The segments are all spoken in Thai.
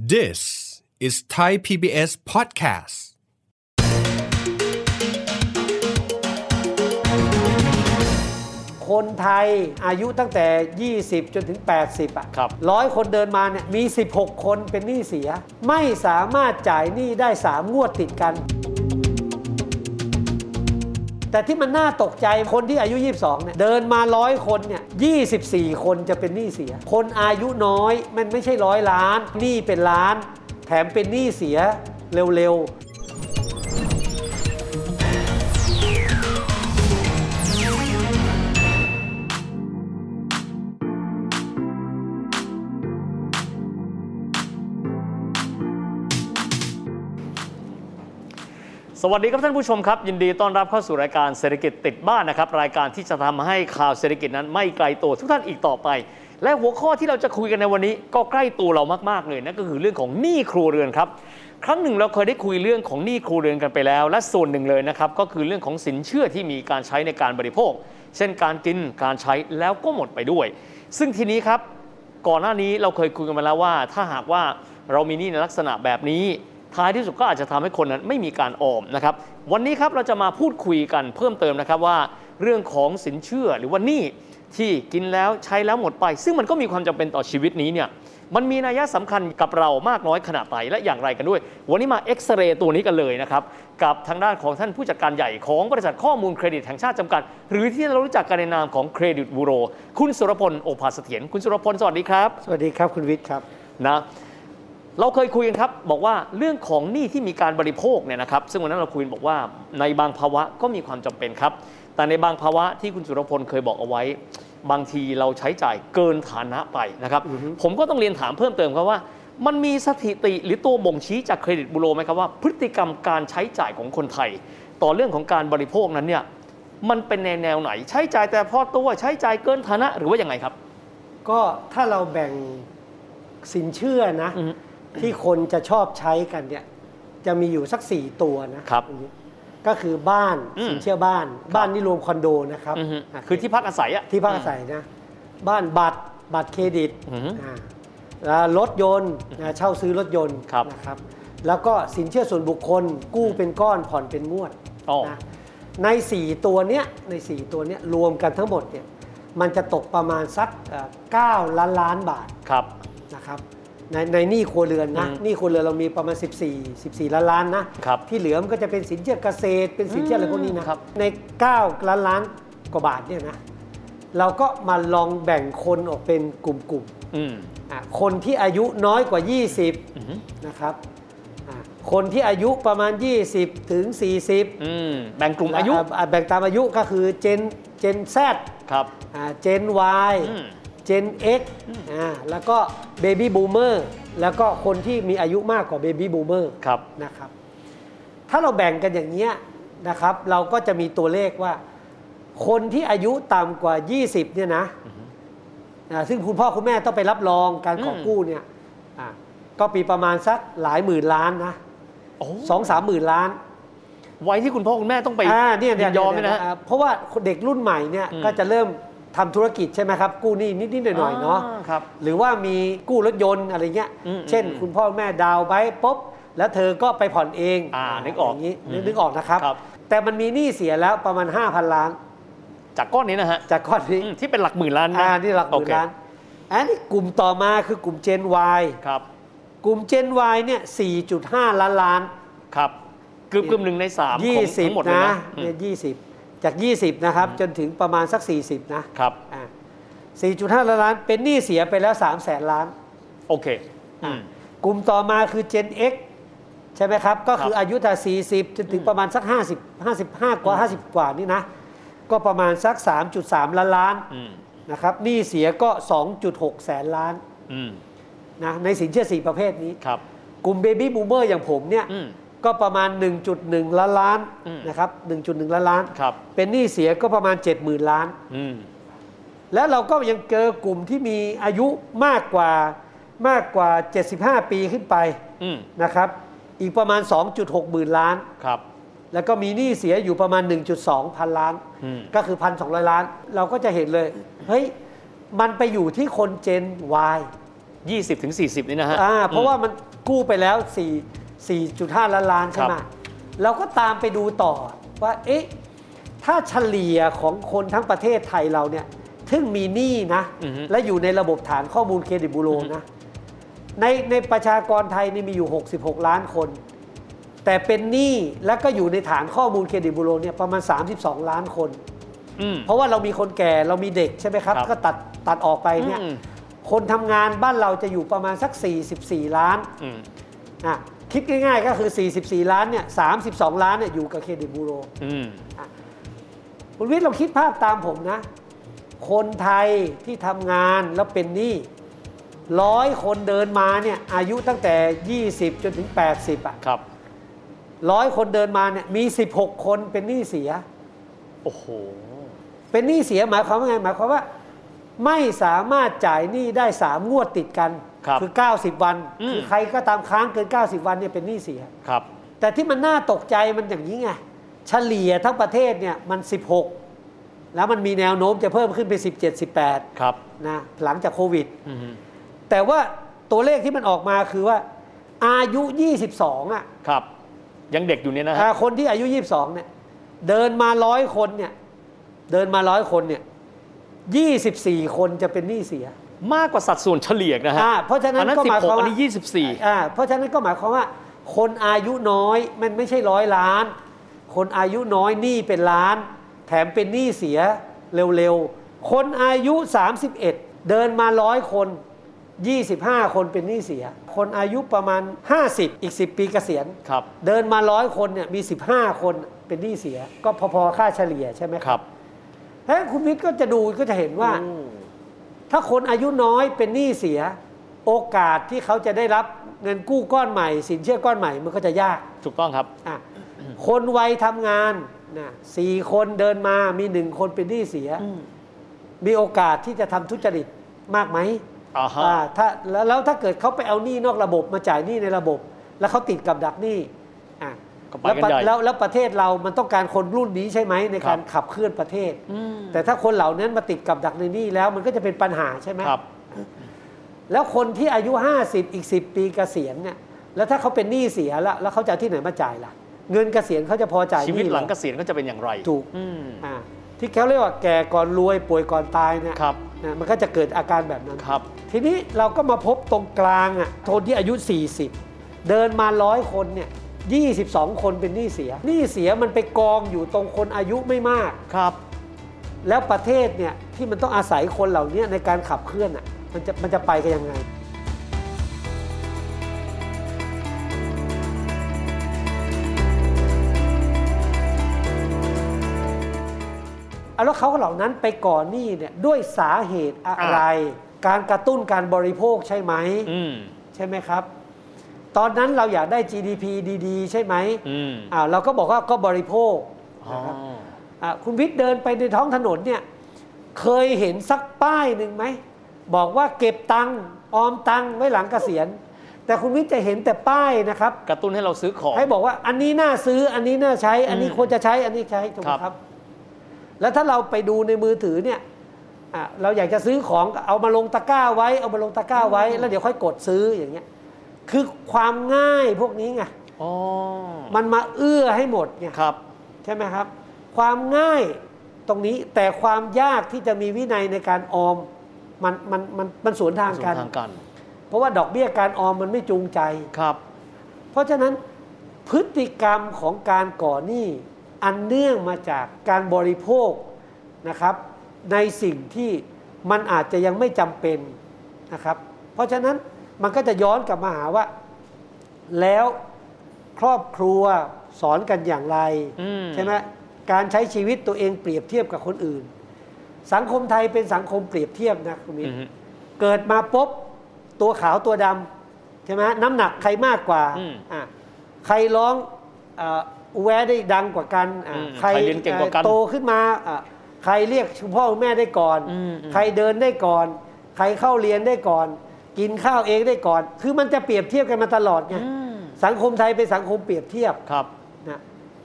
This is Thai PBS podcast. คนไทยอายุตั้งแต่ 20 จนถึง 80 อะครับร้อยคนเดินมาเนี่ยมี 16 คนเป็นหนี้เสีย ไม่สามารถจ่ายหนี้ได้ 3 งวดติดกัน แต่ที่มันน่าตกใจคนที่อายุ 22เนี่ยเดินมาร้อยคนเนี่ย24 คนจะเป็นหนี้เสีย คนอายุน้อยมันไม่ใช่ร้อยล้านหนี้เป็นล้าน แถมเป็นหนี้เสียเร็วๆ สวัสดีครับท่านผู้ชมครับ ยินดีต้อนรับเข้าสู่รายการเศรษฐกิจติดบ้านนะครับ รายการที่จะทำให้ข่าวเศรษฐกิจนั้นไม่ไกลตัวทุกท่านอีกต่อไป และหัวข้อที่เราจะคุยกันในวันนี้ ก็ใกล้ตัวเรามากๆเลยนั่นก็คือเรื่องของหนี้ครัวเรือนครับครั้งหนึ่งเราเคยได้คุยเรื่องของหนี้ครัวเรือนกันไปแล้ว และส่วนหนึ่งเลยนะครับก็คือเรื่องของสินเชื่อที่มีการใช้ในการบริโภค เช่นการกินการใช้แล้วก็หมดไปด้วย ซึ่งทีนี้ครับก่อนหน้านี้เราเคยคุยกันมาแล้วว่า ถ้าหากว่าเรามีหนี้ในลักษณะแบบนี้ ท้ายที่สุดก็อาจจะทำให้คนนั้นไม่มีการออมนะครับ วันนี้ครับเราจะมาพูดคุยกันเพิ่มเติมนะครับว่าเรื่องของสินเชื่อหรือว่าหนี้ที่กินแล้วใช้แล้วหมดไป ซึ่งมันก็มีความจำเป็นต่อชีวิตนี้เนี่ยมันมีนัยสำคัญกับเรามากน้อยขนาดไหนและอย่างไรกันด้วย วันนี้มาเอ็กซเรย์ตัวนี้กันเลยนะครับ กับทางด้านของท่านผู้จัดการใหญ่ของบริษัทข้อมูลเครดิตแห่งชาติจำกัด หรือที่เรารู้จักกันในนามของเครดิตบูโร คุณสุรพลโอภาสเสถียรคุณสุรพลสวัสดีครับ สวัสดีครับคุณวิทย์ครับนะ เราเคยคุยกันครับ บอกว่าเรื่องของหนี้ที่มีการบริโภคเนี่ยนะครับ ซึ่งวันนั้นเราคุยบอกว่าในบางภาวะก็มีความจำเป็นครับ แต่ในบางภาวะที่คุณสุรพลเคยบอกเอาไว้ บางทีเราใช้จ่ายเกินฐานะไปนะครับอือฮึผมก็ต้องเรียนถามเพิ่มเติมครับว่า มันมีสถิติหรือตัวบ่งชี้จากเครดิตบูโรไหมครับว่า พฤติกรรมการใช้จ่ายของคนไทย ต่อเรื่องของการบริโภคนั้นเนี่ยมันเป็นในแนวไหน ใช้จ่ายแต่พอตัวใช้จ่ายเกินฐานะหรือว่ายังไงครับ ก็ถ้าเราแบ่งสินเชื่อนะอือฮึ ที่คนจะชอบใช้กันเนี่ย จะมีอยู่สักสี่ตัวนะครับณวิทย์ก็คือบ้านอืมสินเชื่อบ้าน บ้านนี่รวมคอนโดนะครับอือฮึะคือที่พักอาศัยอะที่พักอาศัยนะ บ้านบัตรบัตรเครดิตอือฮึอ่าแล้วรถยนต์นะเช่าซื้อรถยนต์ครับนะครับ แล้วก็สินเชื่อส่วนบุคคล กู้เป็นก้อนผ่อนเป็นงวดอ๋อนะใน 4 ตัวเนี้ยใน 4 ตัวเนี้ยรวมกันทั้งหมดเนี่ยมันจะตกประมาณสักเอ่อ9ล้านล้านบาทครับนะครับ ในในหนี้ครัวเรือนนะอืมหนี้ครัวเรือนเรามีประมาณ 14 14 ล้านล้านนะครับที่เหลือมันก็จะเป็นสินเชื่อเกษตร เป็นสินเชื่ออะไรพวกนี้นะครับใน 9 ล้านล้านกว่าบาทเนี่ยนะเราก็มาลองแบ่งคนออกเป็นกลุ่มอืมๆอะคนที่อายุน้อยกว่าอือฮึ20นะครับอะคนที่อายุประมาณ 20 ถึง 40อืมแบ่งกลุ่มอายุะแบ่งตามอายุก็คือเจนGen Z ครับเจน Y อืม Gen X อ่าแล้วก็ baby boomer แล้วก็คนที่มีอายุมากกว่า baby boomer ครับนะครับ ถ้าเราแบ่งกันอย่างนี้เนี่ยนะครับ เราก็จะมีตัวเลขว่า คนที่อายุต่ำกว่า 20เนี่ยนะอ่าซึ่งคุณพ่อคุณแม่ต้องไปรับรองการขออืมกู้เนี่ยอ่าก็ปีประมาณสักหลายหมื่นล้านนะโอ้สองสามหมื่นล้าน ไว้ที่คุณพ่อคุณแม่ต้องไปอ่าเนี่ยยินยอมไหมนะฮะอ่าเพราะว่าเด็กรุ่นใหม่เนี่ยอืมก็จะเริ่ม ทำธุรกิจใช่ไหมครับ กู้หนี้นิดๆหน่อยๆเนาะครับหรือว่ามีกู้รถยนต์อะไรเงี้ยอืมเช่นอืมคุณพ่อแม่ดาวน์ไว้ปุ๊บแล้วเธอก็ไปผ่อนเองอ่านึกออกย่างนี้อืมนึกออกนะครับครับ แต่มันมีหนี้เสียแล้วประมาณ 5,000 ล้าน จากก้อนนี้นะฮะจากก้อนนี้อืมที่เป็นหลักหมื่นล้านนะอ่านี่หลักหมื่นโอเคล้านอันนี้กลุ่มต่อมาคือกลุ่ม Gen Y ครับกลุ่ม Gen Y เนี่ย 4.5 ล้านล้านครับเกือบเกือบหนึ่งในสามของทั้งหมด20เลยนะนะอืเนี่มย20 จาก 20 นะครับ จนถึงประมาณสัก 40 นะครับอ่า4.5 ล้านล้าน เป็นหนี้เสียไปแล้ว3แสนล้าน โอเคอืม กลุ่มต่อมาคือ Gen X ใช่ไหมครับ ก็คือครับอายุแต่40 จนถึงประมาณสัก 50 55 กว่า 50 กว่านี่นะ ก็ประมาณสัก 3.3 ล้านล้านอืม นะครับหนี้เสียก็ 2.6 แสนล้านอืมนะในสินเชื่อ 4 ประเภทนี้ ครับ กลุ่ม baby boomer อย่างผมเนี่ย อืม ก็ประมาณ 1.1 ล้านล้านอืมนะครับ1.1 ล้านล้านครับเป็นหนี้เสียก็ประมาณ 70,000 ล้านอืมแล้วเราก็ยังเจอกลุ่มที่มีอายุมากกว่ามากกว่า 75 ปีขึ้นไปอืมนะครับ อีกประมาณ 2.6 หมื่นล้านครับ แล้วก็มีหนี้เสียอยู่ประมาณ 1.2 พันล้านอืมก็คือ 1,200 ล้าน เราก็จะเห็นเลย เฮ้ย มันไปอยู่ที่คนเจน Y 20ถึง40 นี่นะฮะอ่าเพราะว่ามันกู้ไปแล้ว4 4.5 ล้านล้านใช่ไหมครับเราก็ตามไปดูต่อว่าเอ๊ะถ้าเฉลี่ยของคนทั้งประเทศไทยเราเนี่ยถึงมีหนี้นะอือฮึและอยู่ในระบบฐานข้อมูลเครดิตบูโรนะในในประชากรไทยนี่มีอยู่ 66 ล้านคน แต่เป็นหนี้แล้วก็อยู่ในฐานข้อมูลเครดิตบูโรเนี่ยประมาณ 32 ล้านคนอืมเพราะว่าเรามีคนแก่เรามีเด็กใช่ไหมครับครับก็ตัดตัดออกไปเนี่ยอืมคนทำงานบ้านเราจะอยู่ประมาณสัก 44 ล้านอืมอะ คิดง่ายๆ ก็คือ 44 ล้านเนี่ย32 ล้านเนี่ยอยู่กับเครดิตบูโรอืมคุณวิทย์ลองคิดภาพตามผมนะ คนไทยที่ทำงานแล้วเป็นหนี้ร้อยคนเดินมาเนี่ยอายุตั้งแต่ 20 จนถึง 80อะครับร้อยคนเดินมาเนี่ยมี 16 คนเป็นหนี้เสีย โอ้โห เป็นหนี้เสียหมายความว่าไงหมายความว่า ไม่สามารถจ่ายหนี้ได้ 3 งวดติดกัน ครับอ90 วันอืมคือใครก็ตามค้างเกิน 90 วันเนี่ยเป็นหนี้เสียครับ แต่ที่มันน่าตกใจมันอย่างนี้ไงเฉลี่ยทั้งประเทศเนี่ยมัน 16 แล้วมันมีแนวโน้มจะเพิ่มขึ้นไป 17 18ครับนะหลังจากโควิดอืมแต่ว่าตัวเลขที่มันออกมาคือว่า อายุ 22อะครับ ยังเด็กอยู่เนี่ยนะฮะอ่าคนที่อายุ 22เนี่ยเดินมาร้อยคนเนี่ยเดินมาร้อยคนเนี่ย 24 คนจะเป็นหนี้เสีย มากกว่าสัดส่วนเฉลี่ยนะฮะอ่าเพราะฉะนั้นอันนั้นก็หมายความ16อัว่านนี้ 24อ่าเพราะฉะนั้นก็หมายความว่า คนอายุน้อยมันไม่ใช่ร้อยล้าน คนอายุน้อยหนี้เป็นล้าน แถมเป็นหนี้เสียเร็วๆ คนอายุ 31 เดินมาร้อยคน 25 คนเป็นหนี้เสีย คนอายุประมาณ 50 อีก 10 ปีเกษียณ ครับ เดินมาร้อยคนเนี่ยมี 15 คนเป็นหนี้เสีย ก็พอๆค่าเฉลี่ยใช่ไหมครับถ้าคุณวิทย์ก็จะดูก็จะเห็นว่า ถ้าคนอายุน้อยเป็นหนี้เสีย โอกาสที่เขาจะได้รับเงินกู้ก้อนใหม่ สินเชื่อก้อนใหม่มันก็จะยากถูกต้องครับอะคนวัยทำงานนะสี่คนเดินมามีหนึ่งคนเป็นหนี้เสีย มีโอกาสที่จะทำทุจริตมากไหมอ่าฮะอ่าถ้าแล้วแล้วถ้าเกิดเขาไปเอาหนี้นอกระบบมาจ่ายหนี้ในระบบ แล้วเขาติดกับดักหนี้อะ ก็ไปแล้วกันประใหญ่แล้วแล้วประเทศเรามันต้องการคนรุ่นนี้ใช่ไหมในการครับขับเคลื่อนประเทศอืมแต่ถ้าคนเหล่านั้นมาติดกับดักในหนี้แล้วมันก็จะเป็นปัญหาใช่ไหมครับ แล้วคนที่อายุ 50 อีก 10 ปีเกษียณเนี่ยแล้วถ้าเขาเป็นหนี้เสียแล้วแล้วเขาจะเอาที่ไหนมาจ่ายล่ะ เงินเกษียณเขาจะพอจ่ายชีวิตนี้หลังเรเกอษียณก็จะเป็นอย่างไรถูกอืมอ่าที่เขาเรียกว่าแก่ก่อนรวยป่วยก่อนตายเนี่ยครับนะมันก็จะเกิดอาการแบบนั้นครับ ทีนี้เราก็มาพบตรงกลางอะคนที่อายุ 40 เดินมาร้อยคนเนี่ย 22 คนเป็นหนี้เสียหนี้เสียมันไปกองอยู่ตรงคนอายุไม่มากครับ แล้วประเทศเนี่ยที่มันต้องอาศัยคนเหล่านี้ในการขับเคลื่อนอะมันจะมันจะไปกันยังไงเอาแล้วเขาเหล่านั้นไปก่อนหนี้เนี่ยด้วยสาเหตุอะไร การกระตุ้นการบริโภคใช่ไหมอืมใช่ไหมครับ ตอนนั้นเราอยากได้ GDP ดีๆ ใช่ไหมอืมอ่าเราก็บอกว่าก็บริโภคอ๋อนะครับอ่าคุณวิทย์เดินไปในท้องถนนเนี่ยเคยเห็นสักป้ายหนึ่งไหม บอกว่าเก็บตังค์ออมตังค์ไว้หลังเกษียณ แต่คุณวิทย์จะเห็นแต่ป้ายนะครับ กระตุ้นให้เราซื้อของ ให้บอกว่าอันนี้น่าซื้ออันนี้น่าใช้ อันนี้อืมควรจะใช้อันนี้ใช้ถูกไหมครับครับ แล้วถ้าเราไปดูในมือถือเนี่ยอะเราอยากจะซื้อของก็เอามาลงตะกร้าไว้ เอามาลงตะกร้าไว้ แล้วเดี๋ยวค่อยกดซื้ออย่างเงี้ย คือความง่ายพวกนี้ไงอ๋อมันมาเอื้อให้หมดไงครับ ใช่ไหมครับ ความง่ายตรงนี้แต่ความยากที่จะมีวินัยในการออมมันมันมันมันสวนทางกัน ทางกัน เพราะว่าดอกเบี้ยการออมมันไม่จูงใจครับ เพราะฉะนั้นพฤติกรรมของการก่อหนี้อันเนื่องมาจากการบริโภคนะครับ ในสิ่งที่มันอาจจะยังไม่จำเป็นนะครับ เพราะฉะนั้น มันก็จะย้อนกลับมาหาว่า แล้วครอบครัวสอนกันอย่างไรอืมใช่ไหมการใช้ชีวิตตัวเองเปรียบเทียบกับคนอื่น สังคมไทยเป็นสังคมเปรียบเทียบนะคุณมิ้นอืมเกิดมาปุ๊บตัวขาวตัวดำใช่ไหมน้ำหนักใครมากกว่าอืมอะใครร้องเอ่ออูแวได้ดังกว่ากันอะอืมใครเรียนเก่งกว่ากันโตขึ้นมาอะใครเรียกคุณพ่อคุณแม่ได้ก่อนอืมอืมใครเดินได้ก่อน ใครเข้าเรียนได้ก่อน กินข้าวเองได้ก่อน คือมันจะเปรียบเทียบกันมาตลอดไงอืมสังคมไทยเป็นสังคมเปรียบเทียบครับนะ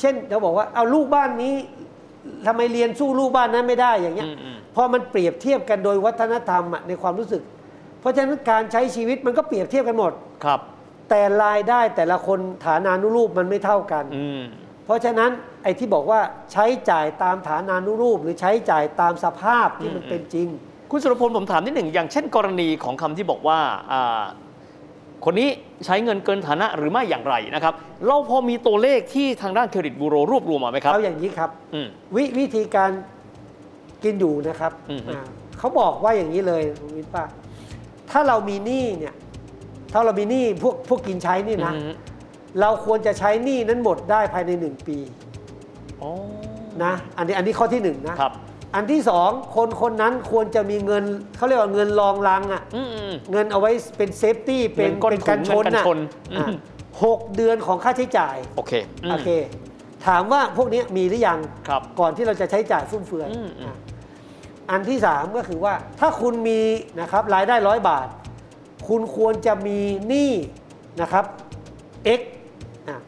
เช่นเราบอกว่าเอาลูกบ้านนี้ทำไมเรียนสู้ลูกบ้านนั้นไม่ได้อย่างเงี้ยอืมอืมพอมันเปรียบเทียบกันโดยวัฒนธรรมอะในความรู้สึกพราะฉะนั้นการใช้ชีวิตมันก็เปรียบเทียบกันหมดครับ แต่รายได้แต่ละคนฐานานุรูปมันไม่เท่ากันอืมเพราะฉะนั้นไอ้ที่บอกว่าใช้จ่ายตามฐานานุรูป หรือใช้จ่ายตามสภาพที่มันเป็นจริง คุณสุรพลผมถามนิดหนึ่งอย่างเช่นกรณีของคำที่บอกว่าอ่าคนนี้ใช้เงินเกินฐานะหรือไม่อย่างไรนะครับ เราพอมีตัวเลขที่ทางด้านเครดิตบูโรรวบรวมมาไหมครับเอาอย่างนี้ครับอืมววิธีการกินอยู่นะครับอืมอ่าเขาบอกว่าอย่างนี้เลยคุณวิทย์ป้าถ้าเรามีหนี้เนี่ยถ้าเรามีหนี้พวกพวกกินใช้นี่นะอืมเราควรจะใช้หนี้นั้นหมดได้ภายในหนึ่งปีอ๋อนะอันนี้อันนี้ข้อที่หนึ่งนะครับ อันที่สองคนคนนั้นควรจะมีเงินเขาเรียกว่าเงินรองรังอะ่ะอืมอืมเงินเอาไว้เป็น safety เป็นเงินก้นเป็นกันชนถุงเงินกันน่ะชนอะอืมหกเดือนของค่าใช้จ่ายโอเคโอเค ถามว่าพวกนี้มีหรือยังครับก่อนที่เราจะใช้จ่ายฟุ่มเฟือยอืมอืมอะอันที่สามก็คือว่าถ้าคุณมีนะครับรายได้ร้อยบาท คุณควรจะมีหนี้นะครับ x อะ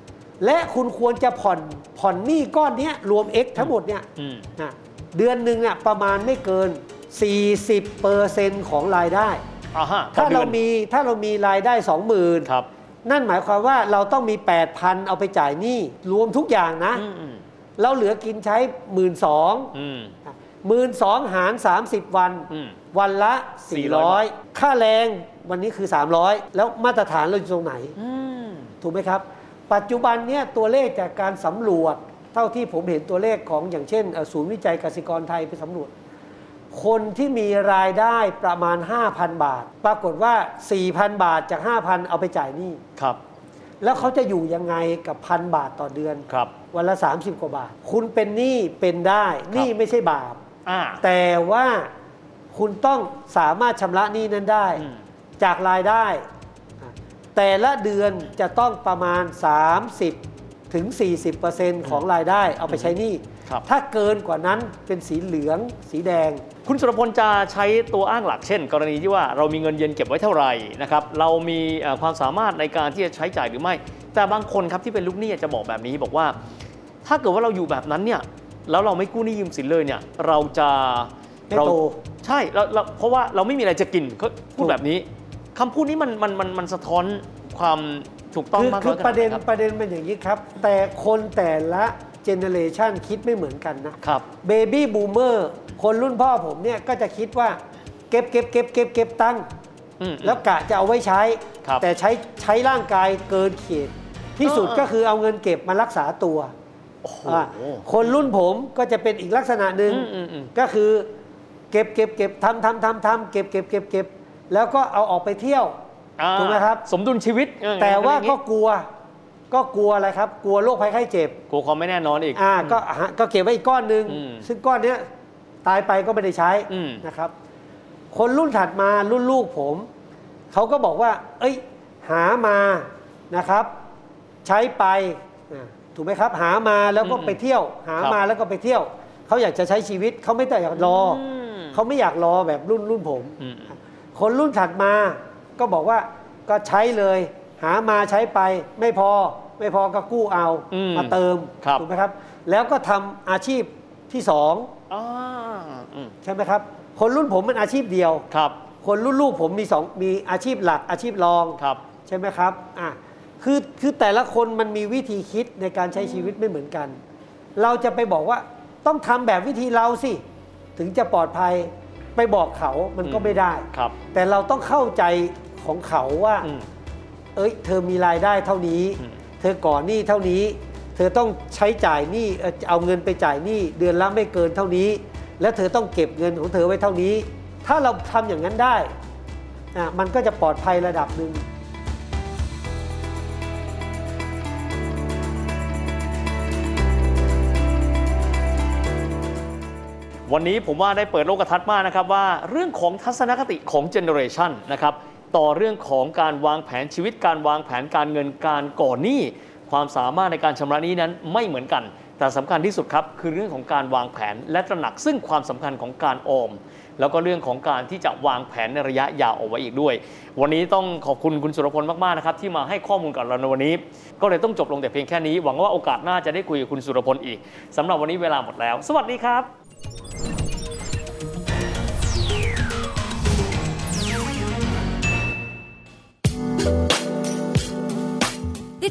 และคุณควรจะผ่อนผ่อนหนี้ก้อนเนี้ยรวม x ทั้งหมดเนี่ยอืมนะ เดือนหนึ่งเนี่ยประมาณไม่เกิน 40%ของรายได้ อ่าฮะถ้าต่อดืเราอนมีถ้าเรามีรายได้ 20,000 ครับ นั่นหมายความว่าเราต้องมี 8,000 เอาไปจ่ายหนี้รวมทุกอย่างนะ อืมอืมเราเหลือกินใช้ 1 2ื่นสองอืม หมื่นสองหาร 30 วัน อืมวันละ 400 400 ค่าแรงวันนี้คือ 300 แล้วมาตรฐานเราอยู่ตรงไหน อืม ถูกไหมครับ ปัจจุบันเนี่ยตัวเลขจากการสำรวจเท่าที่ผมเห็นตัวเลขของอย่างเช่นเอ่อศูนย์วิจัยกสิกรไทยไปสำรวจ คนที่มีรายได้ประมาณ 5,000 บาท ปรากฏว่า 4,000 บาทจาก 5,000 เอาไปจ่ายหนี้ครับ แล้วเขาจะอยู่ยังไงกับพันบาทต่อเดือนครับวันละ 30 กว่าบาท คุณเป็นหนี้เป็นได้หนี้ไม่ใช่บาปอ่าแต่ว่าคุณต้องสามารถชำระหนี้นั้นได้อืมจากรายได้อะแต่ละเดือนจะต้องประมาณ 30 ถึง 40%ของรายได้เอาไปใช้หนี้ครับถ้าเกินกว่านั้นเป็นสีเหลือง สีแดง คุณสุรพลจะใช้ตัวอ้างหลักเช่น กรณีที่ว่าเรามีเงินเย็นเก็บไว้เท่าไหร่นะครับเรามีเอ่อความสามารถในการที่จะใช้จ่ายหรือไม่ แต่บางคนครับที่เป็นลูกหนี้จะบอกแบบนี้บอกว่า ถ้าเกิดว่าเราอยู่แบบนั้นเนี่ยแล้วเราไม่กู้หนี้ยืมสินเลยเนี่ยเราจะไม่เราโตใช่เราเราเพราะว่าเราไม่มีอะไรจะกินเขาพูดถูกแบบนี้คำพูดนี้มันมันมันมันสะท้อน ความถูกต้องคือมากคืน้ออยขปนาดระไหเด็นนครับประเด็นเป็นอย่างนี้ครับ แต่คนแต่ละเจเนเรชันคิดไม่เหมือนกันนะครับเบบี้บูมเมอร์คนรุ่นพ่อผมเนี่ยก็จะคิดว่าเก็บเก็บเก็บเก็บเก็บตังค์อืม แล้วกะจะเอาไว้ใช้ ครับแต่ใช้ใช้ร่างกายเกินเขตที่สุดเออก็คือเอาเงินเก็บมารักษาตัวโอ้โหอะคนรุ่นผมก็จะเป็นอีกลักษณะหนึ่งอืมอืมอืม ก็คือเก็บเก็บเก็บทำทำทำทำเก็บเก็บเก็บเก็บแล้วก็เอาออกไปเที่ยว อ่าถูกไหมครับ สมดุลชีวิตเออแต่ว่าเป็นอย่งก็นี้กลัวก็กลัวอะไรครับ กลัวโรคภัยไข้เจ็บ กลัวความไม่แน่นอนอีก อ่าก็อะก็เก็บไว้อีกก้อนหนึ่งอืมซึ่งก้อนเนี้ยตายไปก็ไม่ได้ใช้อืม นะครับ คนรุ่นถัดมารุ่นลูกผม เขาก็บอกว่า เอ้ย หามานะครับ ใช้ไปอ่าถูกไหมครับ หามาแล้วก็อืมไปเที่ยว หาครับมาแล้วก็ไปเที่ยว เขาอยากจะใช้ชีวิตเขาไม่แต่อยากรออมเขาไม่อยากรอแบบรุ่นรุ่นผม อืม คนรุ่นถัดมา ก็บอกว่าก็ใช้เลย หามาใช้ไปไม่พอไม่พอก็กู้เอาอืมมาเติมครับถูกไหมครับ แล้วก็ทำอาชีพที่สองอ่าอืมใช่ไหมครับ คนรุ่นผมเป็นอาชีพเดียวครับ คนรุ่นลูกผมมีสองมีอาชีพหลักอาชีพรองครับ ใช่ไหมครับอะคือคือแต่ละคนมันมีวิธีคิดในการใช้ชีวิตไม่เหมือนกัน เราจะไปบอกว่าต้องทำแบบวิธีเราสิ ถึงจะปลอดภัยไปบอกเขามันก็อืมไม่ได้ครับ แต่เราต้องเข้าใจ ของเขาว่าอืมเอ้ย เธอมีรายได้เท่านี้อืมเธอก่อนหนี้เท่านี้ เธอต้องใช้จ่ายหนี้เอ่อเอาเงินไปจ่ายหนี้เดือนละไม่เกินเท่านี้ แล้วเธอต้องเก็บเงินของเธอไว้เท่านี้ ถ้าเราทำอย่างนั้นได้อะมันก็จะปลอดภัยระดับหนึ่งวันนี้ผมว่าได้เปิดโลกทัศน์มากนะครับว่าเรื่องของทัศนคติของเจเนอเรชันนะครับ ต่อเรื่องของการวางแผนชีวิตการวางแผนการเงินการก่อหนี้ความสามารถในการชำระหนี้นั้นไม่เหมือนกัน แต่สำคัญที่สุดครับคือเรื่องของการวางแผนและตระหนักซึ่งความสำคัญของการออมแล้วก็เรื่องของการที่จะวางแผนในระยะยาวเอาไว้อีกด้วย วันนี้ต้องขอบคุณคุณสุรพลมากๆนะครับที่มาให้ข้อมูลกับเราในวันนี้ ก็เลยต้องจบลงแต่เพียงแค่นี้ หวังว่าโอกาสหน้าจะได้คุยกับคุณสุรพลอีกสำหรับวันนี้เวลาหมดแล้ว สวัสดีครับ